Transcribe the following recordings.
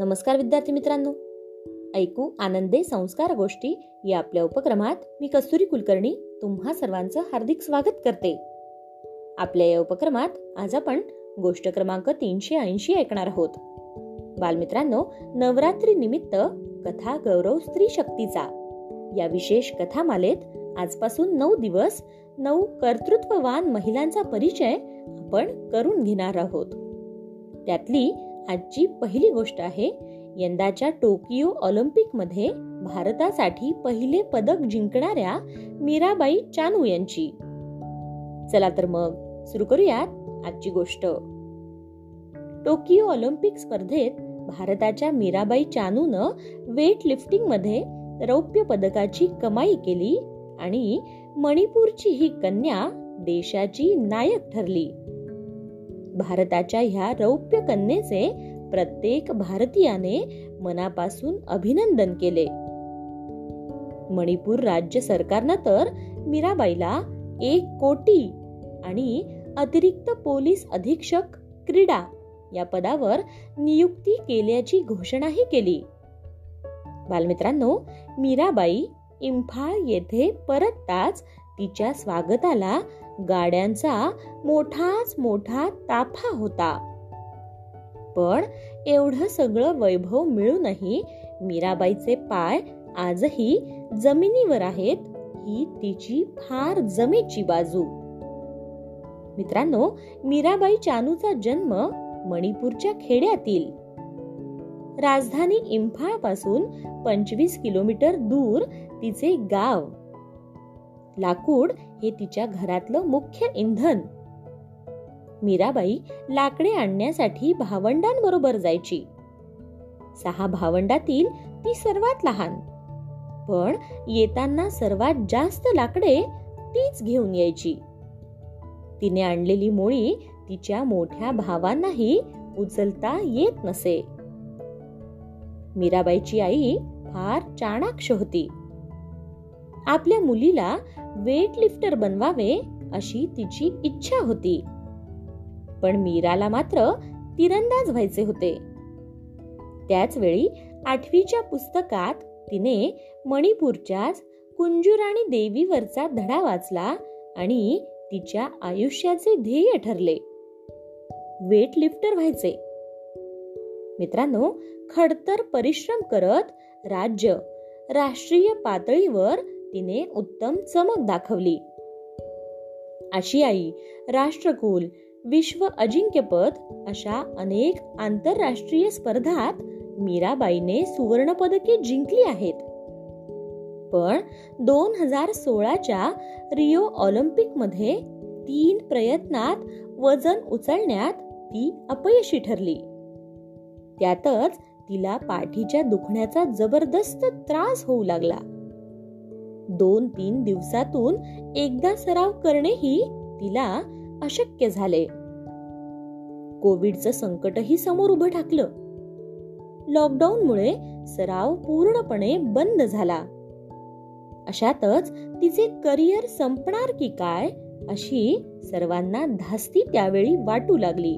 नमस्कार विद्यार्थी मित्रांनो. ऐकू आनंदे संस्कार गोष्टी या आपल्या उपक्रमात मी कस्तुरी कुलकर्णी तुम्हा सर्वांचं हार्दिक स्वागत करते. आपल्या या उपक्रमात आज आपण गोष्ट क्रमांक तीनशे ऐंशी ऐकणार आहोत. बालमित्रांनो नवरात्री निमित्त कथा गौरव स्त्री शक्तीचा. या विशेष कथामालेत आजपासून नऊ दिवस नऊ कर्तृत्ववान महिलांचा परिचय आपण करून घेणार आहोत. त्यातली आजची पहिली गोष्ट आहे यंदाच्या टोकियो ऑलिम्पिकमध्ये भारतासाठी पहिले पदक जिंकणाऱ्या मीराबाई चानू यांची. चला तर मग सुरू करूयात आजची गोष्ट. टोकियो ऑलिम्पिक स्पर्धेत भारताच्या मीराबाई चानूनं वेट लिफ्टिंगमध्ये रौप्य पदकाची कमाई केली आणि मणिपूरची ही कन्या देशाची नायक ठरली. भारताच्या ह्या रौप्य कन्येचे प्रत्येक भारतीयाने मनापासून अभिनंदन केले. मणिपूर राज्य सरकारनं तर मीराबाईला एक कोटी आणि अतिरिक्त पोलीस अधीक्षक क्रीडा या पदावर नियुक्ती केल्याची घोषणाही केली. बालमित्रांनो मीराबाई इम्फाळ येथे परतताच तिच्या स्वागताला गाड्यांचा मोठाच मोठा ताफा होता. पण एवढं सगळं वैभव मिळूनही मीराबाईचे पाय आजही जमिनीवर आहेत ही तिची फार जमेची बाजू. मित्रांनो मीराबाई चानूचा जन्म मणिपूरच्या खेड्यातील. राजधानी इम्फाळपासून पंचवीस किलोमीटर दूर तिचे गाव. लाकूड हे तिच्या घरातलं मुख्य इंधन. मीराबाई लाकडे आणण्यासाठी भावंडांबरोबर जायची. सहा भावंडातील ती सर्वात लहान. पण येताना सर्वात जास्त लाकडे तीच घेऊन यायची. तिने आणलेली मोळी तिच्या मोठ्या भावांनाही उचलता येत नसे. मीराबाईची आई फार चाणाक्ष होती. आपल्या मुलीला वेट लिफ्टर बनवावे अशी तिची इच्छा होती. पण मीराला मात्र तिरंदाज व्हायचे होते. त्याच वेळी आठवीच्या पुस्तकात तिने मणिपूरच्याच कुंजुराणी देवीवरचा धडा वाचला आणि तिच्या आयुष्याचे ध्येय ठरले. वेट लिफ्टर व्हायचे. मित्रांनो खडतर परिश्रम करत राज्य राष्ट्रीय पातळीवर तिने उत्तम चमक दाखवली. आशियाई राष्ट्रकुल विश्व अजिंक्यपद अशा अनेक आंतरराष्ट्रीय स्पर्धात मीराबाईने सुवर्णपदके जिंकली आहेत. पण दोन हजार सोळाच्या रिओ ऑलिम्पिकमध्ये तीन प्रयत्नात वजन उचलण्यात ती अपयशी ठरली. त्यातच तिला पाठीच्या दुखण्याचा जबरदस्त त्रास होऊ लागला. दोन तीन दिवसातून एकदा सराव करणेही तिला अशक्य झाले. कोविडचं संकटही समोर उभं ठाकलं. लॉकडाऊनमुळे सराव पूर्णपणे बंद झाला. अशातच तिचे करिअर संपणार की काय अशी सर्वांना धास्ती त्यावेळी वाटू लागली.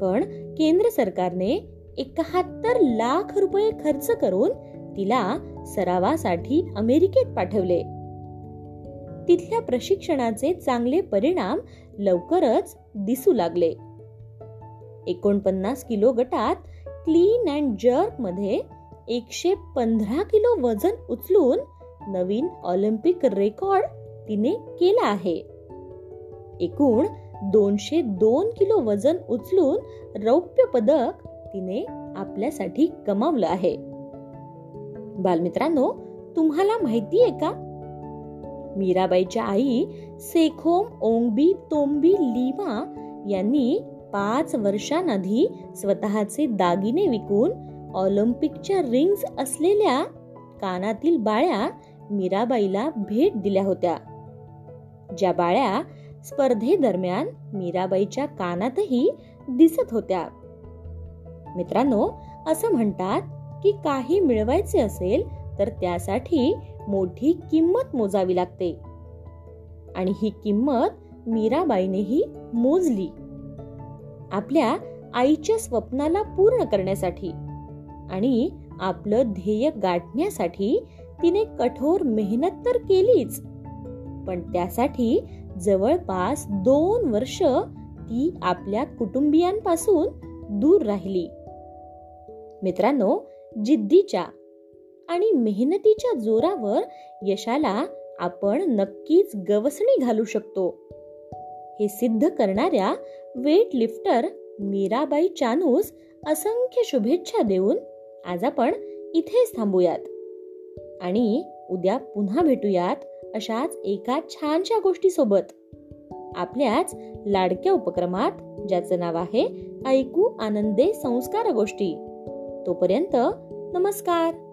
पण केंद्र सरकारने एकाहत्तर लाख रुपये खर्च करून तिला सरावासाठी अमेरिकेत पाठवले. तिथल्या प्रशिक्षणाचे चांगले परिणाम लवकरच दिसू लागले. एकोणपन्नास किलो गटात क्लीन अँड जर्कमध्ये एकशे पंधरा किलो वजन उचलून नवीन ऑलिम्पिक रेकॉर्ड तिने केला आहे. एकूण दोनशे दोन किलो वजन उचलून रौप्य पदक तिने आपल्यासाठी कमावलं आहे. बालमित्रांनो तुम्हाला माहिती आहे का? मीराबाईच्या आई सेखोम ओंगबी तोंबी लिमा यांनी पाच वर्षांआधी स्वतःचे दागिने विकून ऑलिम्पिकच्या रिंग्स असलेल्या कानातील बाळ्या मीराबाईला भेट दिल्या होत्या. ज्या बाळ्या स्पर्धेदरम्यान मीराबाईच्या कानातही दिसत होत्या. मित्रांनो असं म्हणतात की काही मिळवायचे असेल तर त्यासाठी मोठी किंमत मोजावी लागते. आणि ही किंमत मीराबाईनेही मोजली. आपल्या आईच्या स्वप्नाला पूर्ण करण्यासाठी आणि आपलं ध्येय गाठण्यासाठी तिने कठोर मेहनत तर केलीच पण त्यासाठी जवळपास दोन वर्ष ती आपल्या कुटुंबियांपासून दूर राहिली. मित्रांनो जिद्दीच्या आणि मेहनतीच्या जोरावर यशाला आपण नक्कीच गवसणी घालू शकतो. हे सिद्ध करणाऱ्या वेट लिफ्टर मीराबाई चानूस असंख्य शुभेच्छा देऊन आज आपण इथेच थांबूयात. आणि उद्या पुन्हा भेटूयात अशाच एका छानशा गोष्टीसोबत. आपल्याच लाडक्या उपक्रमात ज्याचं नाव आहे ऐकू आनंदे संस्कार गोष्टी. तोपर्यंत नमस्कार.